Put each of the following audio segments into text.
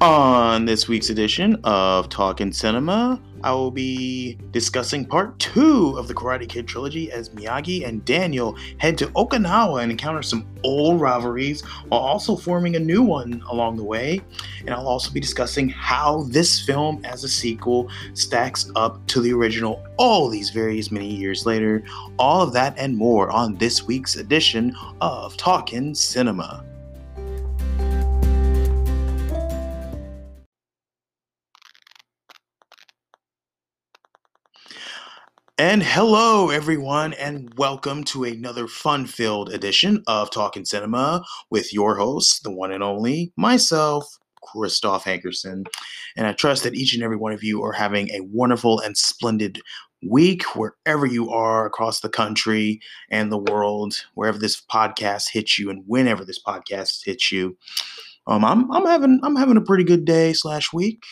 On this week's edition of Talking Cinema, I will be discussing part two of the Karate Kid trilogy as Miyagi and Daniel head to Okinawa and encounter some old rivalries while also forming a new one along the way. And I'll also be discussing how this film, as a sequel, stacks up to the original all these various many years later. All of that and more on this week's edition of Talking Cinema. And hello, everyone, and welcome to another fun filled edition of Talking Cinema with your host, the one and only myself, Christoph Hankerson. And I trust that each and every one of you are having a wonderful and splendid week wherever you are across the country and the world, wherever this podcast hits you and whenever this podcast hits you. Um, I'm, I'm having I'm having a pretty good day slash week.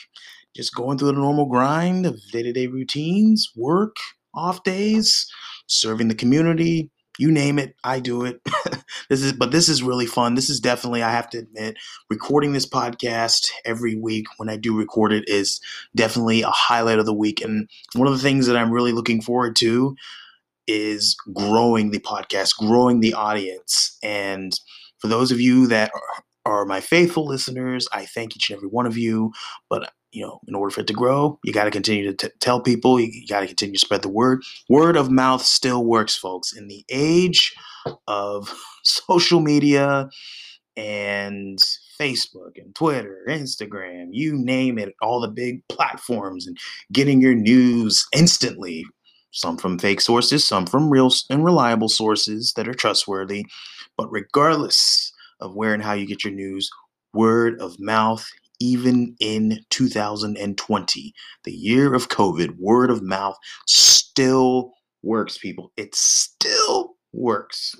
Just going through the normal grind of day to day routines, work, off days, serving the community, you name it, I do it. this is but this is really fun. This is definitely I have to admit recording this podcast every week when I do record it is definitely a highlight of the week and one of the things that I'm really looking forward to is growing the podcast, growing the audience. And for those of you that are, my faithful listeners, I thank each and every one of you, but you know, in order for it to grow, you got to continue to t- tell people. You, you got to continue to spread the word. Word of mouth still works, folks. In the age of social media and Facebook and Twitter, Instagram, you name it, all the big platforms, and getting your news instantly. Some from fake sources, some from real and reliable sources that are trustworthy. But regardless of where and how you get your news, word of mouth even in 2020, the year of COVID, word of mouth still works, people. It still works.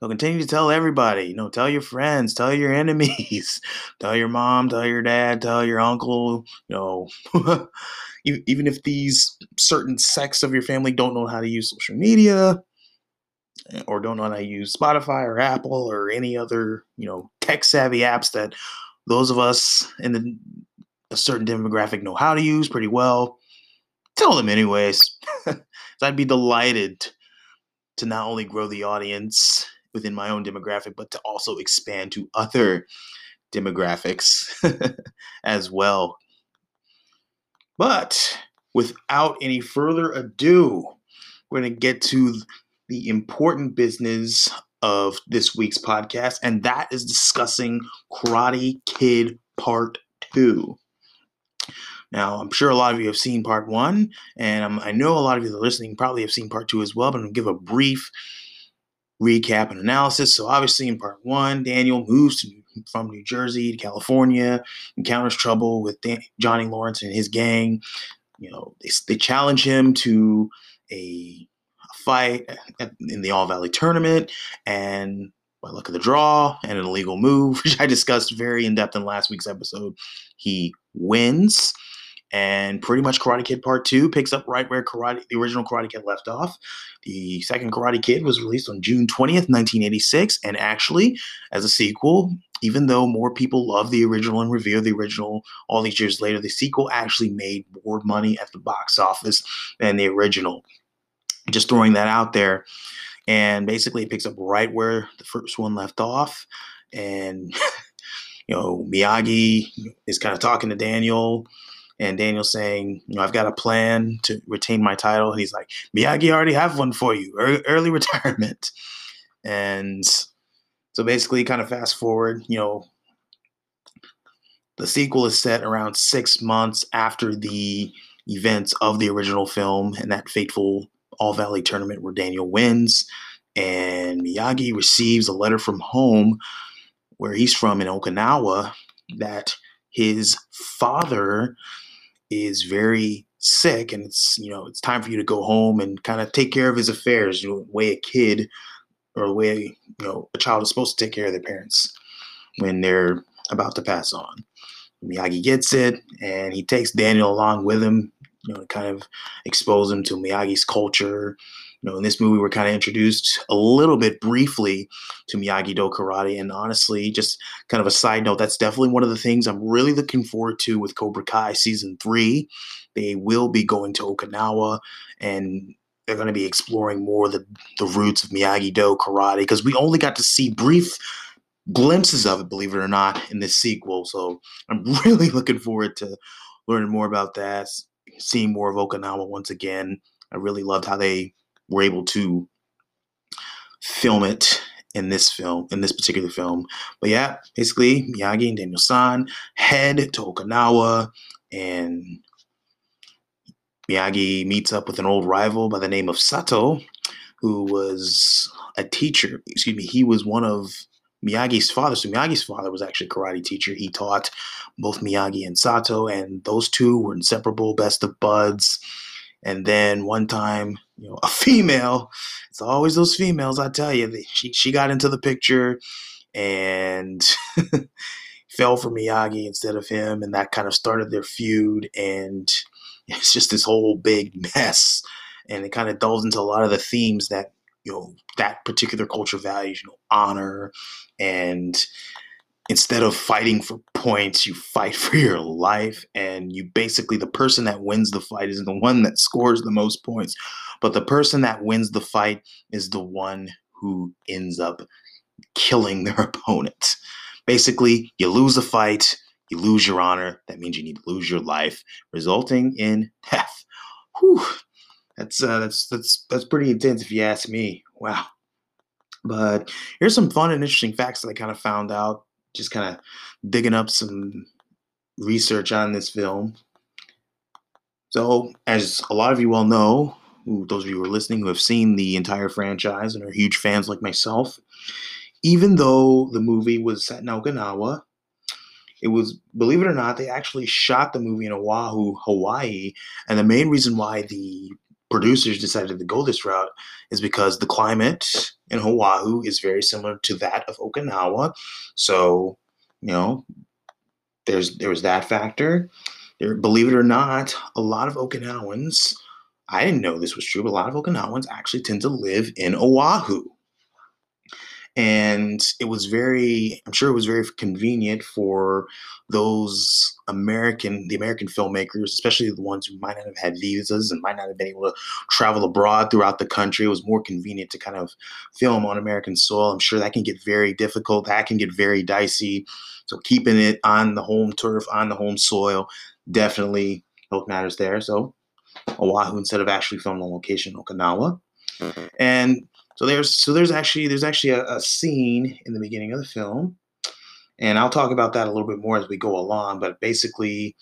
So continue to tell everybody, you know, tell your friends, tell your enemies, tell your mom, tell your dad, tell your uncle, you know, even if these certain sects of your family don't know how to use social media or don't know how to use Spotify or Apple or any other, you know, tech savvy apps that those of us in the, a certain demographic know how to use pretty well. Tell them anyways. I'd be delighted to not only grow the audience within my own demographic, but to also expand to other demographics as well. But without any further ado, we're going to get to the important business of this week's podcast, and that is discussing Karate Kid Part 2. Now, I'm sure a lot of you have seen part one, and I know a lot of you that are listening probably have seen part two as well, but I'm going to give a brief recap and analysis. So, obviously, in part one, Daniel moves to, from New Jersey to California, encounters trouble with Dan- Johnny Lawrence and his gang. You know, they, they challenge him to a fight in the All Valley tournament, and by luck of the draw and an illegal move, which I discussed very in depth in last week's episode, he wins. And pretty much Karate Kid Part 2 picks up right where Karate, the original Karate Kid left off. The second Karate Kid was released on June 20th, 1986. And actually, as a sequel, even though more people love the original and revere the original all these years later, the sequel actually made more money at the box office than the original. Just throwing that out there. And basically, it picks up right where the first one left off. And, you know, Miyagi is kind of talking to Daniel. And Daniel saying, you know, I've got a plan to retain my title. He's like, Miyagi already have one for you, early retirement. And so basically, kind of fast forward, you know, the sequel is set around six months after the events of the original film and that fateful all Valley tournament where Daniel wins. And Miyagi receives a letter from home where he's from in Okinawa that his father is very sick and it's you know it's time for you to go home and kind of take care of his affairs you know the way a kid or the way you know a child is supposed to take care of their parents when they're about to pass on miyagi gets it and he takes daniel along with him you know, to kind of expose him to Miyagi's culture You know, in this movie, we're kind of introduced a little bit briefly to Miyagi Do karate, and honestly, just kind of a side note, that's definitely one of the things I'm really looking forward to with Cobra Kai season three. They will be going to Okinawa, and they're going to be exploring more the the roots of Miyagi Do karate because we only got to see brief glimpses of it, believe it or not, in this sequel. So I'm really looking forward to learning more about that, seeing more of Okinawa once again. I really loved how they were able to film it in this film, in this particular film. But yeah, basically, Miyagi and Daniel San head to Okinawa, and Miyagi meets up with an old rival by the name of Sato, who was a teacher. Excuse me, he was one of Miyagi's father. So Miyagi's father was actually a karate teacher. He taught both Miyagi and Sato, and those two were inseparable, best of buds. And then one time, you know, a female, it's always those females, I tell you, she, she got into the picture and fell for Miyagi instead of him. And that kind of started their feud. And it's just this whole big mess. And it kind of delves into a lot of the themes that, you know, that particular culture values, you know, honor and instead of fighting for points, you fight for your life. And you basically, the person that wins the fight is the one that scores the most points. But the person that wins the fight is the one who ends up killing their opponent. Basically, you lose a fight, you lose your honor. That means you need to lose your life, resulting in death. Whew. That's uh, that's that's that's pretty intense if you ask me. Wow. But here's some fun and interesting facts that I kind of found out just kind of digging up some research on this film. So, as a lot of you well know, those of you who are listening who have seen the entire franchise and are huge fans like myself, even though the movie was set in Okinawa, it was, believe it or not, they actually shot the movie in Oahu, Hawaii. And the main reason why the producers decided to go this route is because the climate in Oahu is very similar to that of Okinawa. So, you know, there's there was that factor. There, believe it or not, a lot of Okinawans, I didn't know this was true, but a lot of Okinawans actually tend to live in Oahu and it was very i'm sure it was very convenient for those american the american filmmakers especially the ones who might not have had visas and might not have been able to travel abroad throughout the country. It was more convenient to kind of film on american soil. I'm sure that can get very difficult that can get very dicey. So keeping it on the home turf on the home soil definitely help matters there. So oahu instead of actually filming on location in okinawa. Mm-hmm. and so there's so there's actually there's actually a, a, scene in the beginning of the film, and I'll talk about that a little bit more as we go along. But basically,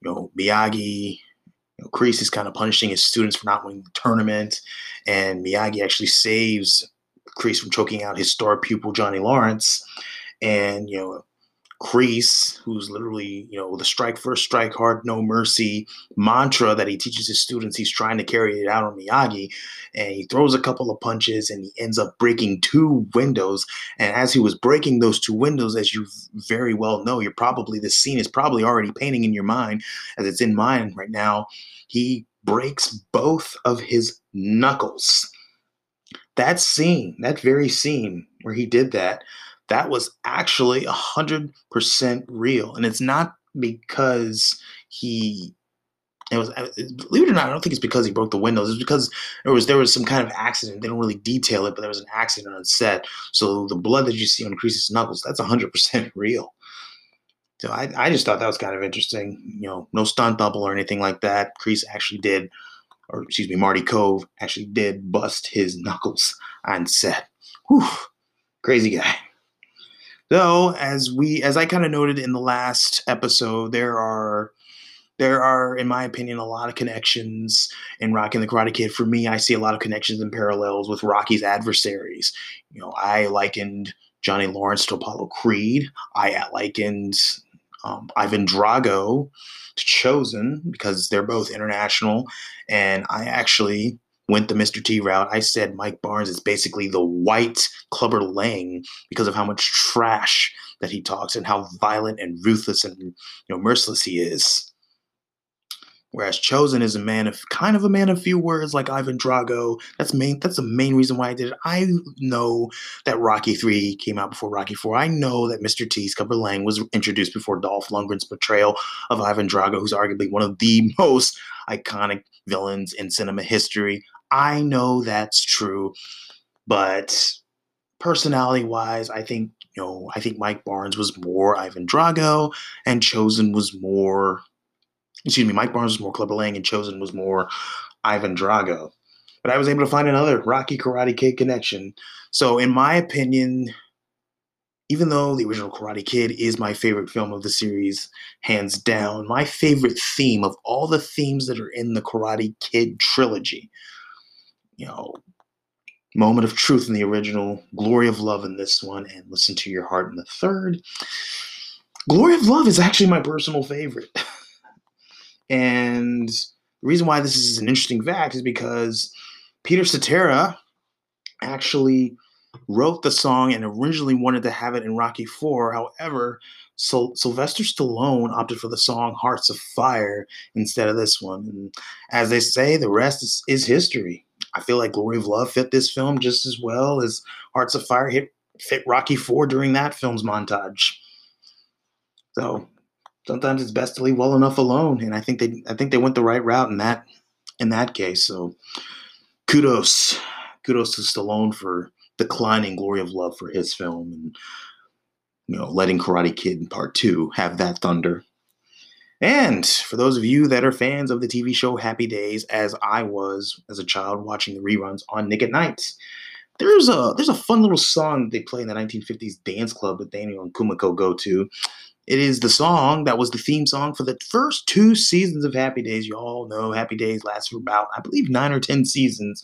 you know, Miyagi, you know, Kreese is kind of punishing his students for not winning the tournament, and Miyagi actually saves Kreese from choking out his star pupil Johnny Lawrence, and you know Kreese, who's literally, you know, the strike first, strike hard, no mercy mantra that he teaches his students. He's trying to carry it out on Miyagi. And he throws a couple of punches and he ends up breaking two windows. And as he was breaking those two windows, as you very well know, you're probably, this scene is probably already painting in your mind, as it's in mine right now. He breaks both of his knuckles. That scene, that very scene where he did that, that was actually 100% real. And it's not because he it was uh, believe it or not, I don't think it's because he broke the windows. It's because there was there was some kind of accident. They don't really detail it, but there was an accident on set. So the blood that you see on Kreese's knuckles, that's 100% real. So I, I just thought that was kind of interesting. You know, no stunt double or anything like that. Kreese actually did, or excuse me, Marty Kove actually did bust his knuckles on set. Whew, crazy guy. Though, as we, as I kind of noted in the last episode, there are, there are, in my opinion, a lot of connections in Rocky and the Karate Kid. For me, I see a lot of connections and parallels with Rocky's adversaries. You know, I likened Johnny Lawrence to Apollo Creed. I likened um, Ivan Drago to Chozen because they're both international, and I actually went the Mr. T route. I said Mike Barnes is basically the white Clubber Lang because of how much trash that he talks and how violent and ruthless and you know merciless he is. Whereas Chozen is a man of kind of a man of few words, like Ivan Drago. That's main. That's the main reason why I did it. I know that Rocky Three came out before Rocky Four. I know that Mr. T. Clubber Lang was introduced before Dolph Lundgren's portrayal of Ivan Drago, who's arguably one of the most iconic villains in cinema history. I know that's true, but personality-wise, I think you know, I think Mike Barnes was more Ivan Drago, and Chozen was more excuse me, Mike Barnes was more Clubber Lang and Chozen was more Ivan Drago. But I was able to find another Rocky Karate Kid connection. So, in my opinion, even though the original Karate Kid is my favorite film of the series, hands down, my favorite theme of all the themes that are in the Karate Kid trilogy, you know, Moment of Truth in the original, Glory of Love in this one, and Listen to Your Heart in the third. Glory of Love is actually my personal favorite. And the reason why this is an interesting fact is because Peter Cetera actually wrote the song and originally wanted to have it in Rocky Four. However, Sylvester Stallone opted for the song Hearts on Fire instead of this one. And as they say, the rest is, is history. I feel like Glory of Love fit this film just as well as Hearts on Fire hit, fit Rocky Four during that film's montage. So sometimes it's best to leave well enough alone. And I think they I think they went the right route in that in that case. So kudos. Kudos to Stallone for declining Glory of Love for his film and you know letting Karate Kid Part 2 have that thunder. And for those of you that are fans of the TV show Happy Days, as I was as a child watching the reruns on Nick at Night, there's a there's a fun little song they play in the 1950s dance club that Daniel and Kumiko go to. It is the song that was the theme song for the first two seasons of Happy Days. You all know Happy Days lasts for about, I believe, nine or 10 seasons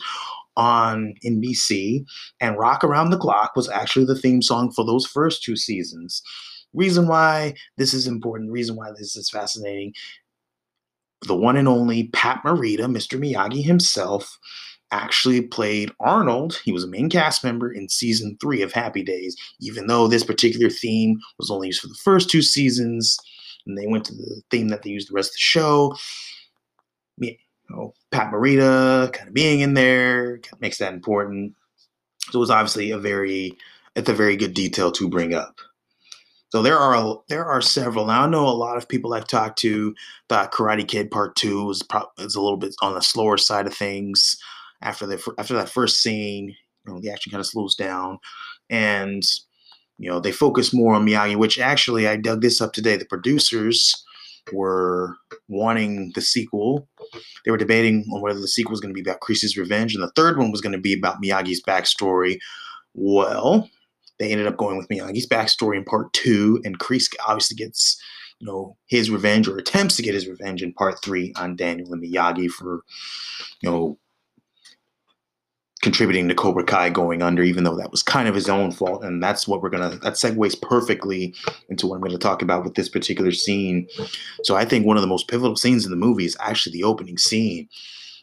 on NBC. And Rock Around the Clock was actually the theme song for those first two seasons. Reason why this is important, reason why this is fascinating the one and only Pat Morita, Mr. Miyagi himself, actually played Arnold. He was a main cast member in season three of Happy Days, even though this particular theme was only used for the first two seasons. And they went to the theme that they used the rest of the show. Know, Pat Morita kind of being in there makes that important. So it was obviously a very, it's a very good detail to bring up. So there are there are several. Now I know a lot of people I've talked to thought Karate Kid Part Two was pro- is a little bit on the slower side of things after the after that first scene, you know, the action kind of slows down, and you know they focus more on Miyagi. Which actually, I dug this up today. The producers were wanting the sequel. They were debating on whether the sequel was going to be about Kreese's revenge, and the third one was going to be about Miyagi's backstory. Well, they ended up going with Miyagi's backstory in part two, and Kreese obviously gets you know his revenge or attempts to get his revenge in part three on Daniel and Miyagi for you know contributing to Cobra Kai going under, even though that was kind of his own fault. And that's what we're gonna that segues perfectly into what I'm gonna talk about with this particular scene. So I think one of the most pivotal scenes in the movie is actually the opening scene,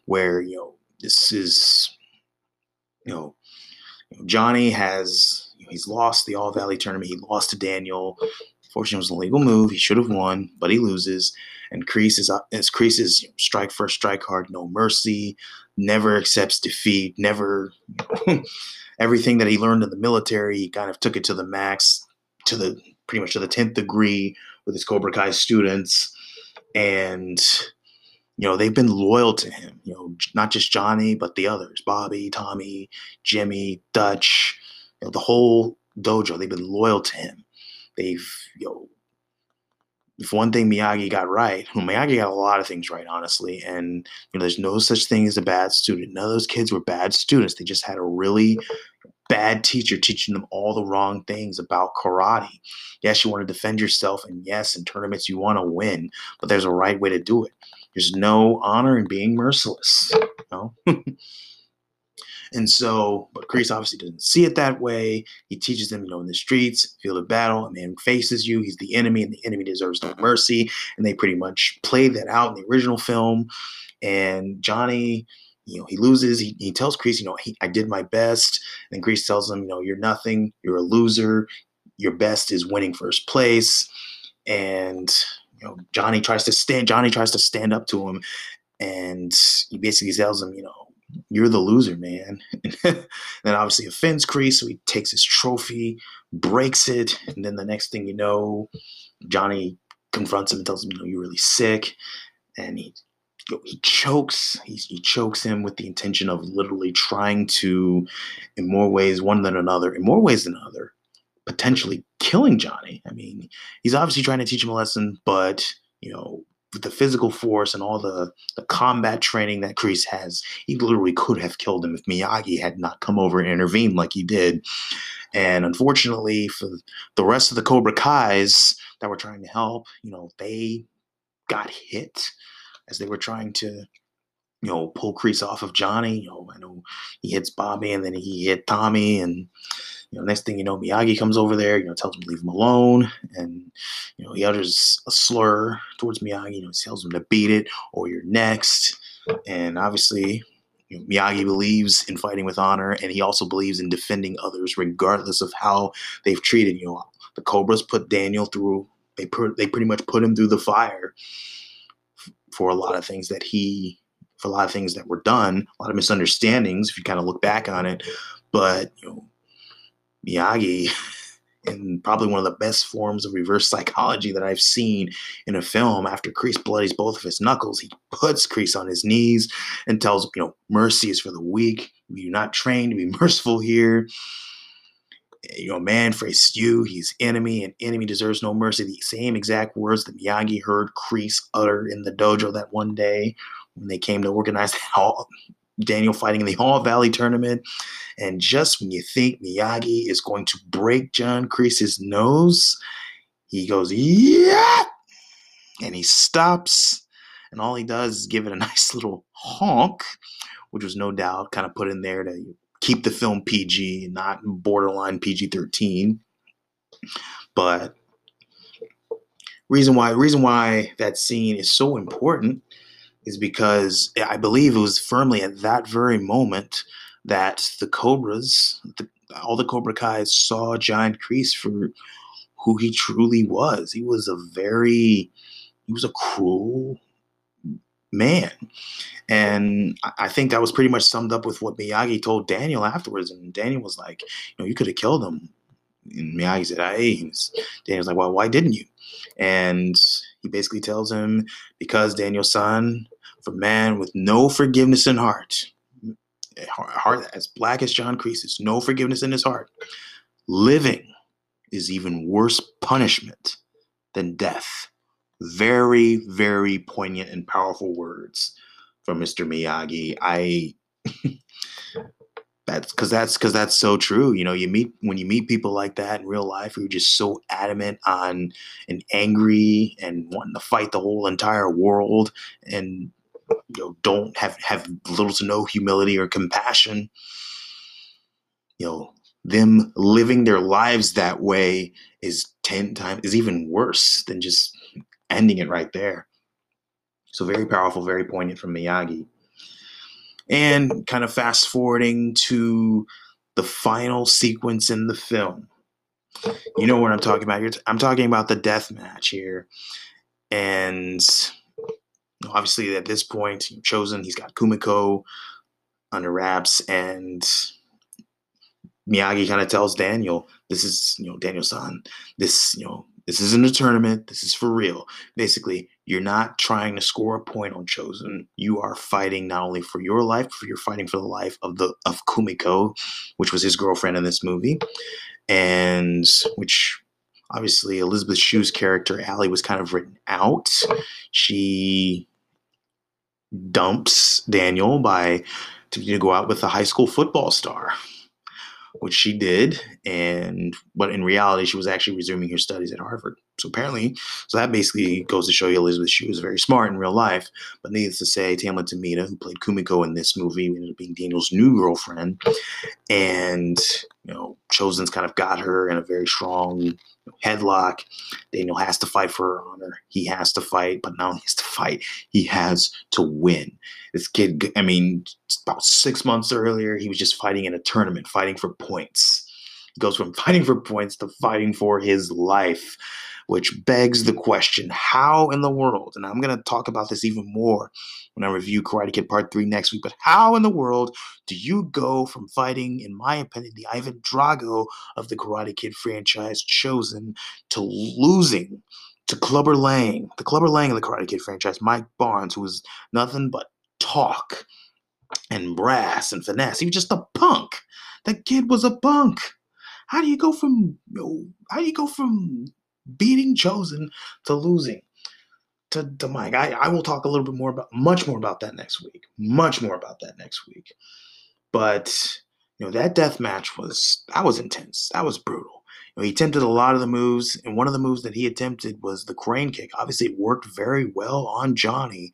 where you know this is you know Johnny has you know, he's lost the All Valley tournament. He lost to Daniel. Fortunately, it was a legal move. He should have won, but he loses. And Kreese is is uh, you know, strike first, strike hard, no mercy never accepts defeat, never everything that he learned in the military, he kind of took it to the max, to the pretty much to the 10th degree with his Cobra Kai students. And, you know, they've been loyal to him, you know, not just Johnny, but the others Bobby, Tommy, Jimmy, Dutch, you know, the whole dojo, they've been loyal to him. They've, you know, if one thing Miyagi got right, well, Miyagi got a lot of things right, honestly. And you know, there's no such thing as a bad student. None of those kids were bad students. They just had a really bad teacher teaching them all the wrong things about karate. Yes, you want to defend yourself, and yes, in tournaments you want to win, but there's a right way to do it. There's no honor in being merciless. You know? And so, but Kreese obviously doesn't see it that way. He teaches them, you know, in the streets, field of battle, a man faces you, he's the enemy, and the enemy deserves no mercy. And they pretty much played that out in the original film. And Johnny, you know, he loses. He, he tells Kreese, you know, he, I did my best. And Kreese tells him, you know, you're nothing. You're a loser. Your best is winning first place. And you know, Johnny tries to stand. Johnny tries to stand up to him, and he basically tells him, you know, you're the loser, man. then obviously offends Kreese, so he takes his trophy, breaks it, and then the next thing you know, Johnny confronts him and tells him, you know, you're really sick, and he he chokes. He, he chokes him with the intention of literally trying to in more ways one than another in more ways than another potentially killing johnny. I mean he's obviously trying to teach him a lesson but you know with the physical force and all the, the combat training that Kreese has, he literally could have killed him if Miyagi had not come over and intervened like he did. And unfortunately, for the rest of the Cobra Kais that were trying to help, you know, they got hit as they were trying to, you know, pull Kreese off of Johnny. You know, I know he hits Bobby and then he hit Tommy and you know, next thing you know, Miyagi comes over there, you know, tells him to leave him alone, and you know, he utters a slur towards Miyagi, you know, tells him to beat it or you're next. And obviously, you know, Miyagi believes in fighting with honor, and he also believes in defending others, regardless of how they've treated you. Know, the Cobras put Daniel through; they put they pretty much put him through the fire for a lot of things that he for a lot of things that were done, a lot of misunderstandings if you kind of look back on it. But you know, Miyagi, in probably one of the best forms of reverse psychology that I've seen in a film, after Kreese bloodies both of his knuckles, he puts Kreese on his knees and tells you know, mercy is for the weak. We do not train to be merciful here you know, man faced you, he's enemy, and enemy deserves no mercy. The same exact words that Miyagi heard Kreese utter in the dojo that one day when they came to organize Hall, Daniel fighting in the All Valley tournament. And just when you think Miyagi is going to break John Kreese's nose, he goes, yeah! And he stops, and all he does is give it a nice little honk, which was no doubt kind of put in there to keep the film PG, not borderline PG 13. But reason why reason why that scene is so important is because I believe it was firmly at that very moment that the Cobras, the, all the Cobra Kai saw John Kreese for who he truly was. He was a very, he was a cruel man. And I think that was pretty much summed up with what Miyagi told Daniel afterwards. And Daniel was like, you know, you could have killed him. And Miyagi said, hey. Daniel's like, well, why didn't you? And he basically tells him, because Daniel-san, for man with no forgiveness in heart, heart as black as John Kreese's, no forgiveness in his heart, living is even worse punishment than death. Very, very poignant and powerful words from Mr. Miyagi. I that's because that's because that's so true. You know, you meet when you meet people like that in real life who are just so adamant on and angry and wanting to fight the whole entire world and you know don't have have little to no humility or compassion. You know, them living their lives that way is 10 times is even worse than just ending it right there. So very powerful, very poignant from Miyagi. And kind of fast forwarding to the final sequence in the film. You know what I'm talking about. Here. I'm talking about the death match here. And obviously at this point, Chozen, he's got Kumiko under wraps, and Miyagi kind of tells Daniel, this is, you know, Daniel-san, this, you know, this isn't a tournament. This is for real. Basically, you're not trying to score a point on Chozen. You are fighting not only for your life, but you're fighting for the life of the of Kumiko, which was his girlfriend in this movie, and which obviously Elizabeth Shue's character Allie was kind of written out. She dumps Daniel by to go out with a high school football star which she did, and but in reality, she was actually resuming her studies at Harvard. So apparently, so that basically goes to show you Elizabeth Shue was very smart in real life. But needless to say, Tamlyn Tomita, who played Kumiko in this movie, ended up being Daniel's new girlfriend, and you know, Chozen's kind of got her in a very strong headlock. Daniel has to fight for her honor. He has to fight, but not only has to fight, he has to win. This kid, I mean, about six months earlier, he was just fighting in a tournament, fighting for points. He goes from fighting for points to fighting for his life which begs the question how in the world, and I'm going to talk about this even more when I review Karate Kid Part 3 next week, but how in the world do you go from fighting, in my opinion, the Ivan Drago of the Karate Kid franchise, Chozen to losing to Clubber Lang, the Clubber Lang of the Karate Kid franchise, Mike Barnes, who was nothing but talk and brass and finesse. He was just a punk. That kid was a punk. How do you go from how do you go from beating Chozen to losing to, to Mike? I, I will talk a little bit more about much more about that next week. Much more about that next week. But you know, that death match was that was intense. That was brutal. You know, he attempted a lot of the moves, and one of the moves that he attempted was the crane kick. Obviously, it worked very well on Johnny,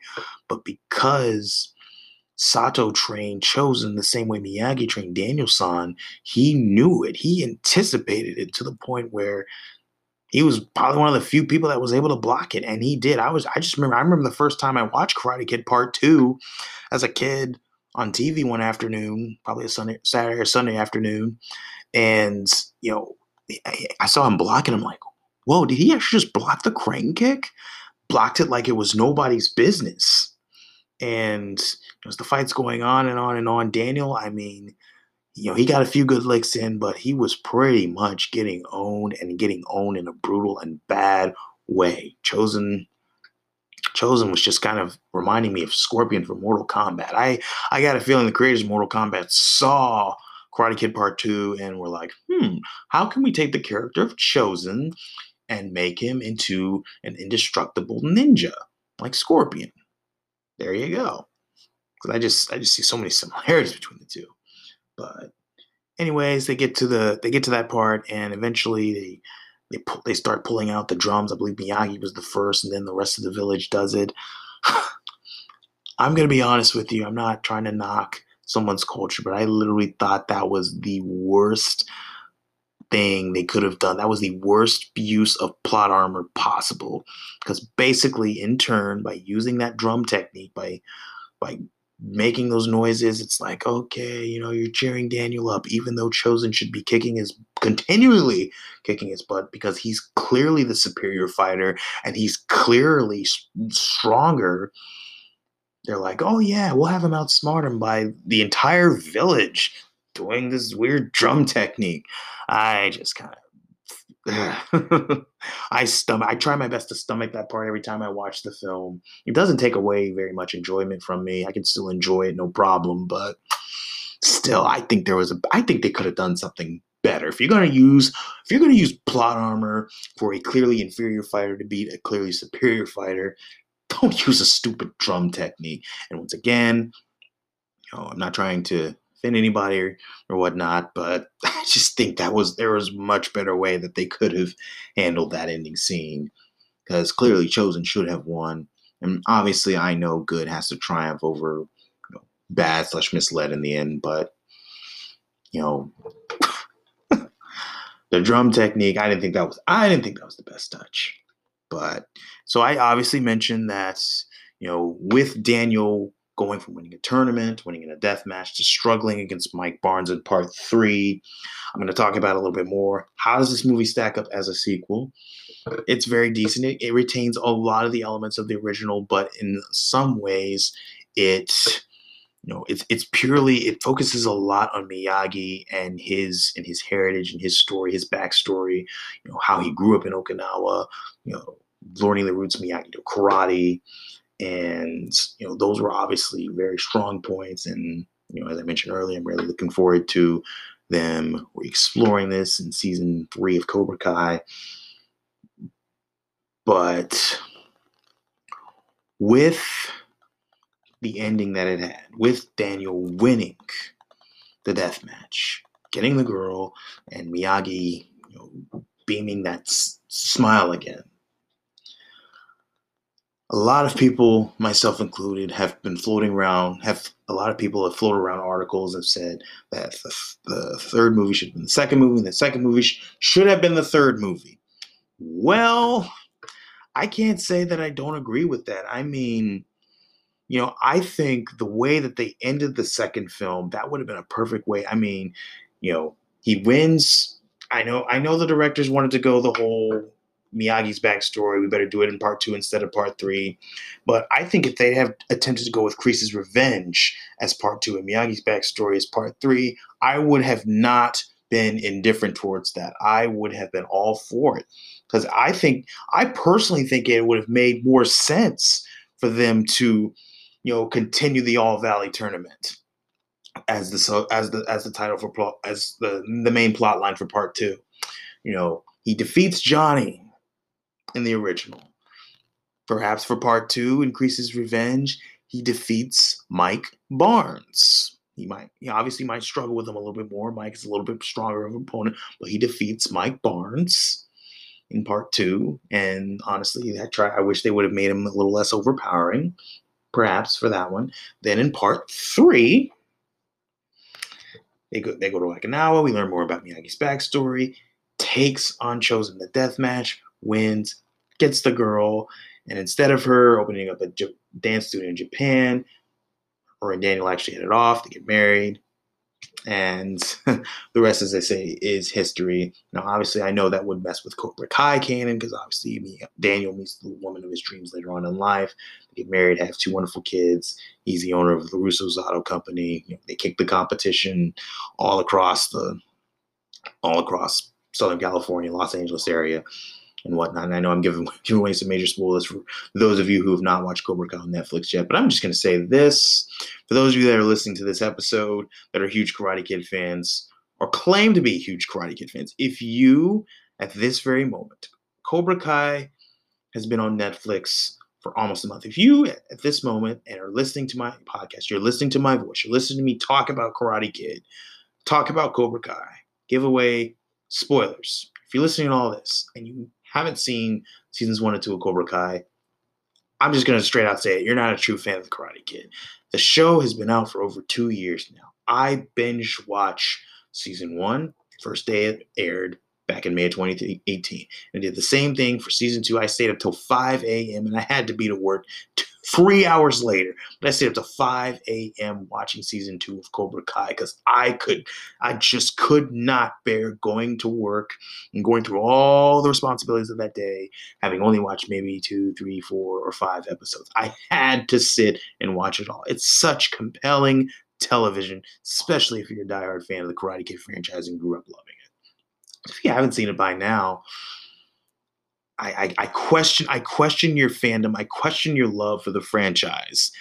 but because Sato trained Chozen the same way Miyagi trained Daniel-san, he knew it. He anticipated it to the point where he was probably one of the few people that was able to block it, and he did. I was. I just remember. I remember the first time I watched Karate Kid Part Two as a kid on TV one afternoon, probably a Sunday, Saturday or Sunday afternoon, and you know, I saw him blocking. I'm like, whoa! Did he actually just block the crane kick? Blocked it like it was nobody's business. And as the fight's going on and on and on, Daniel, I mean, you know, he got a few good licks in, but he was pretty much getting owned and getting owned in a brutal and bad way. Chozen Chozen was just kind of reminding me of Scorpion from Mortal Kombat. I I got a feeling the creators of Mortal Kombat saw Karate Kid Part 2 and were like, hmm, how can we take the character of Chozen and make him into an indestructible ninja like Scorpion? There you go. Because I just I just see so many similarities between the two. But anyways, they get to the they get to that part, and eventually they they pull, they start pulling out the drums. I believe Miyagi was the first, and then the rest of the village does it. I'm gonna be honest with you. I'm not trying to knock someone's culture, but I literally thought that was the worst thing they could have done. That was the worst use of plot armor possible. Because basically, in turn, by using that drum technique, by by making those noises, it's like, okay, you know, you're cheering Daniel up, even though Chozen should be kicking his continually kicking his butt because he's clearly the superior fighter and he's clearly stronger. They're like, oh yeah, we'll have him outsmart him by the entire village doing this weird drum technique. I just kind of I stomach. I try my best to stomach that part every time I watch the film. It doesn't take away very much enjoyment from me. I can still enjoy it, no problem. But still, I think there was a. I think they could have done something better. If you're gonna use, if you're gonna use plot armor for a clearly inferior fighter to beat a clearly superior fighter, don't use a stupid drum technique. And once again, you know, I'm not trying to offend anybody or, or whatnot, but I just think that was there was much better way that they could have handled that ending scene because clearly Chozen should have won, and obviously I know good has to triumph over you know, bad slash misled in the end, but you know. the drum technique, I didn't think that was I didn't think that was the best touch. But so I obviously mentioned that, you know, with Daniel going from winning a tournament, winning in a death match, to struggling against Mike Barnes in part three. I'm going to talk about a little bit more. How does this movie stack up as a sequel? It's very decent. It, it retains a lot of the elements of the original, but in some ways, it you know it's it's purely it focuses a lot on Miyagi and his and his heritage and his story, his backstory. You know how he grew up in Okinawa. You know learning the roots of Miyagi Do karate and you know those were obviously very strong points. And you know as i mentioned earlier i'm really looking forward to them exploring this in season three of cobra kai. But with the ending that it had with daniel winning the death match getting the girl and miyagi you know, beaming that s- smile again a lot of people, myself included, have been floating around. Have a lot of people have floated around articles have said that the, the third movie should have been the second movie, and the second movie sh- should have been the third movie. Well, I can't say that I don't agree with that. I mean, you know, I think the way that they ended the second film, that would have been a perfect way. I mean, you know, he wins. I know, I know the directors wanted to go the whole Miyagi's backstory. We better do it in part two instead of part three. But I think if they have attempted to go with Kreese's revenge as part two and Miyagi's backstory as part three, I would have not been indifferent towards that. I would have been all for it because I think I personally think it would have made more sense for them to, you know, continue the All Valley tournament as the as the as the title for plot as the the main plot line for part two. You know, he defeats Johnny in the original. Perhaps for part two, Kreese's revenge. He defeats Mike Barnes. He might, he obviously might struggle with him a little bit more. Mike is a little bit stronger of an opponent, but he defeats Mike Barnes in part two. And honestly, I try. I wish they would have made him a little less overpowering, perhaps for that one. Then in part three, they go they go to Okinawa. We learn more about Miyagi's backstory. Takes on Chozen the death match, wins, gets the girl, and instead of her opening up a dance studio in Japan, or and Daniel actually hit it off. They get married and the rest, as I say, is history. Now, obviously, I know that would mess with Cobra Kai canon because obviously, me, Daniel meets the woman of his dreams later on in life. They get married, have two wonderful kids. He's the owner of the Russo's Auto Company. You know, they kick the competition all across the, all across Southern California, Los Angeles area and whatnot. And I know I'm giving, giving away some major spoilers for those of you who have not watched Cobra Kai on Netflix yet, but I'm just going to say this for those of you that are listening to this episode that are huge Karate Kid fans or claim to be huge Karate Kid fans, if you at this very moment, Cobra Kai has been on Netflix for almost a month. If you at this moment and are listening to my podcast, you're listening to my voice, you're listening to me talk about Karate Kid, talk about Cobra Kai, give away spoilers. If you're listening to all this and you haven't seen seasons one and two of Cobra Kai, I'm just gonna straight out say it. You're not a true fan of the Karate Kid. The show has been out for over two years now. I binge watch season one, first day it aired back in May of 2018, and did the same thing for season two. I stayed up till 5 a.m. and I had to be to work three hours later. I stayed up to 5 a.m. watching season two of Cobra Kai because I could, I just could not bear going to work and going through all the responsibilities of that day, having only watched maybe two, three, four, or five episodes. I had to sit and watch it all. It's such compelling television, especially if you're a diehard fan of the Karate Kid franchise and grew up loving it. If you haven't seen it by now, I, I, question I question your fandom. I question your love for the franchise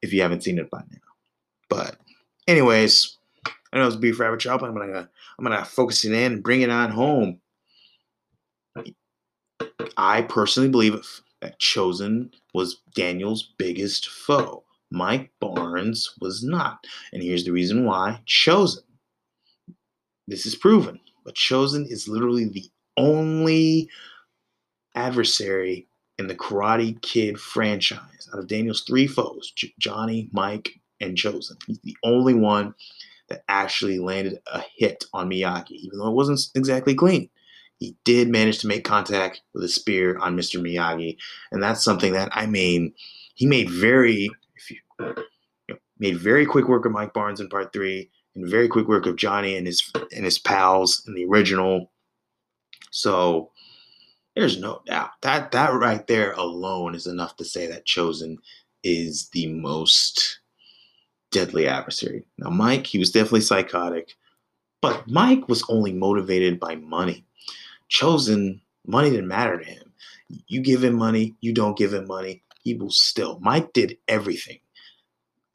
if you haven't seen it by now. But anyways, I know it's Beef Rabbit Chop. I'm gonna I'm gonna focus it in and bring it on home. I personally believe that Chozen was Daniel's biggest foe. Mike Barnes was not. And here's the reason why Chozen. This is proven, but Chozen is literally the only adversary in the Karate Kid franchise out of Daniel's three foes, J- Johnny, Mike, and Chozen. He's the only one that actually landed a hit on Miyagi, even though it wasn't exactly clean. He did manage to make contact with a spear on Mr. Miyagi, and that's something that I mean, he made very, you, you know, made very quick work of Mike Barnes in part three, and very quick work of Johnny and his and his pals in the original. So there's no doubt that that right there alone is enough to say that Chozen is the most deadly adversary. Now, Mike, he was definitely psychotic, but Mike was only motivated by money. Chozen, money didn't matter to him. You give him money, you don't give him money, he will still. Mike did everything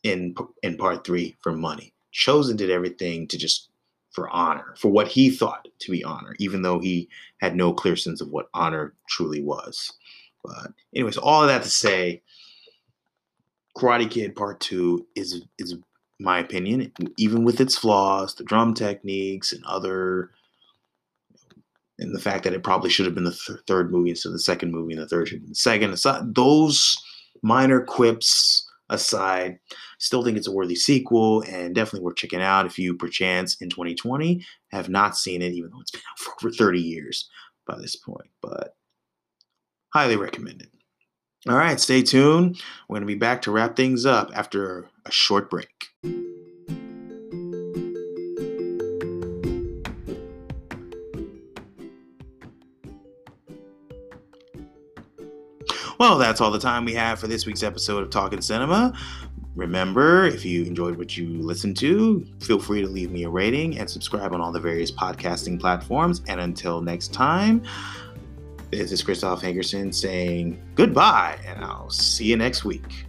in in part three for money. Chozen did everything to just for honor, for what he thought to be honor, even though he had no clear sense of what honor truly was. But anyways, all of that to say, Karate Kid Part Two is is my opinion, even with its flaws, the drum techniques and other, and the fact that it probably should have been the th- third movie instead of the second movie, and the third should have been the second. Aside, those minor quips aside, still think it's a worthy sequel and definitely worth checking out if you, perchance, in 2020 have not seen it, even though it's been out for over 30 years by this point. But highly recommended. All right, stay tuned. We're going to be back to wrap things up after a short break. Well, that's all the time we have for this week's episode of Talking Cinema. Remember, if you enjoyed what you listened to, feel free to leave me a rating and subscribe on all the various podcasting platforms. And until next time, this is Christoph Hankerson saying goodbye, and I'll see you next week.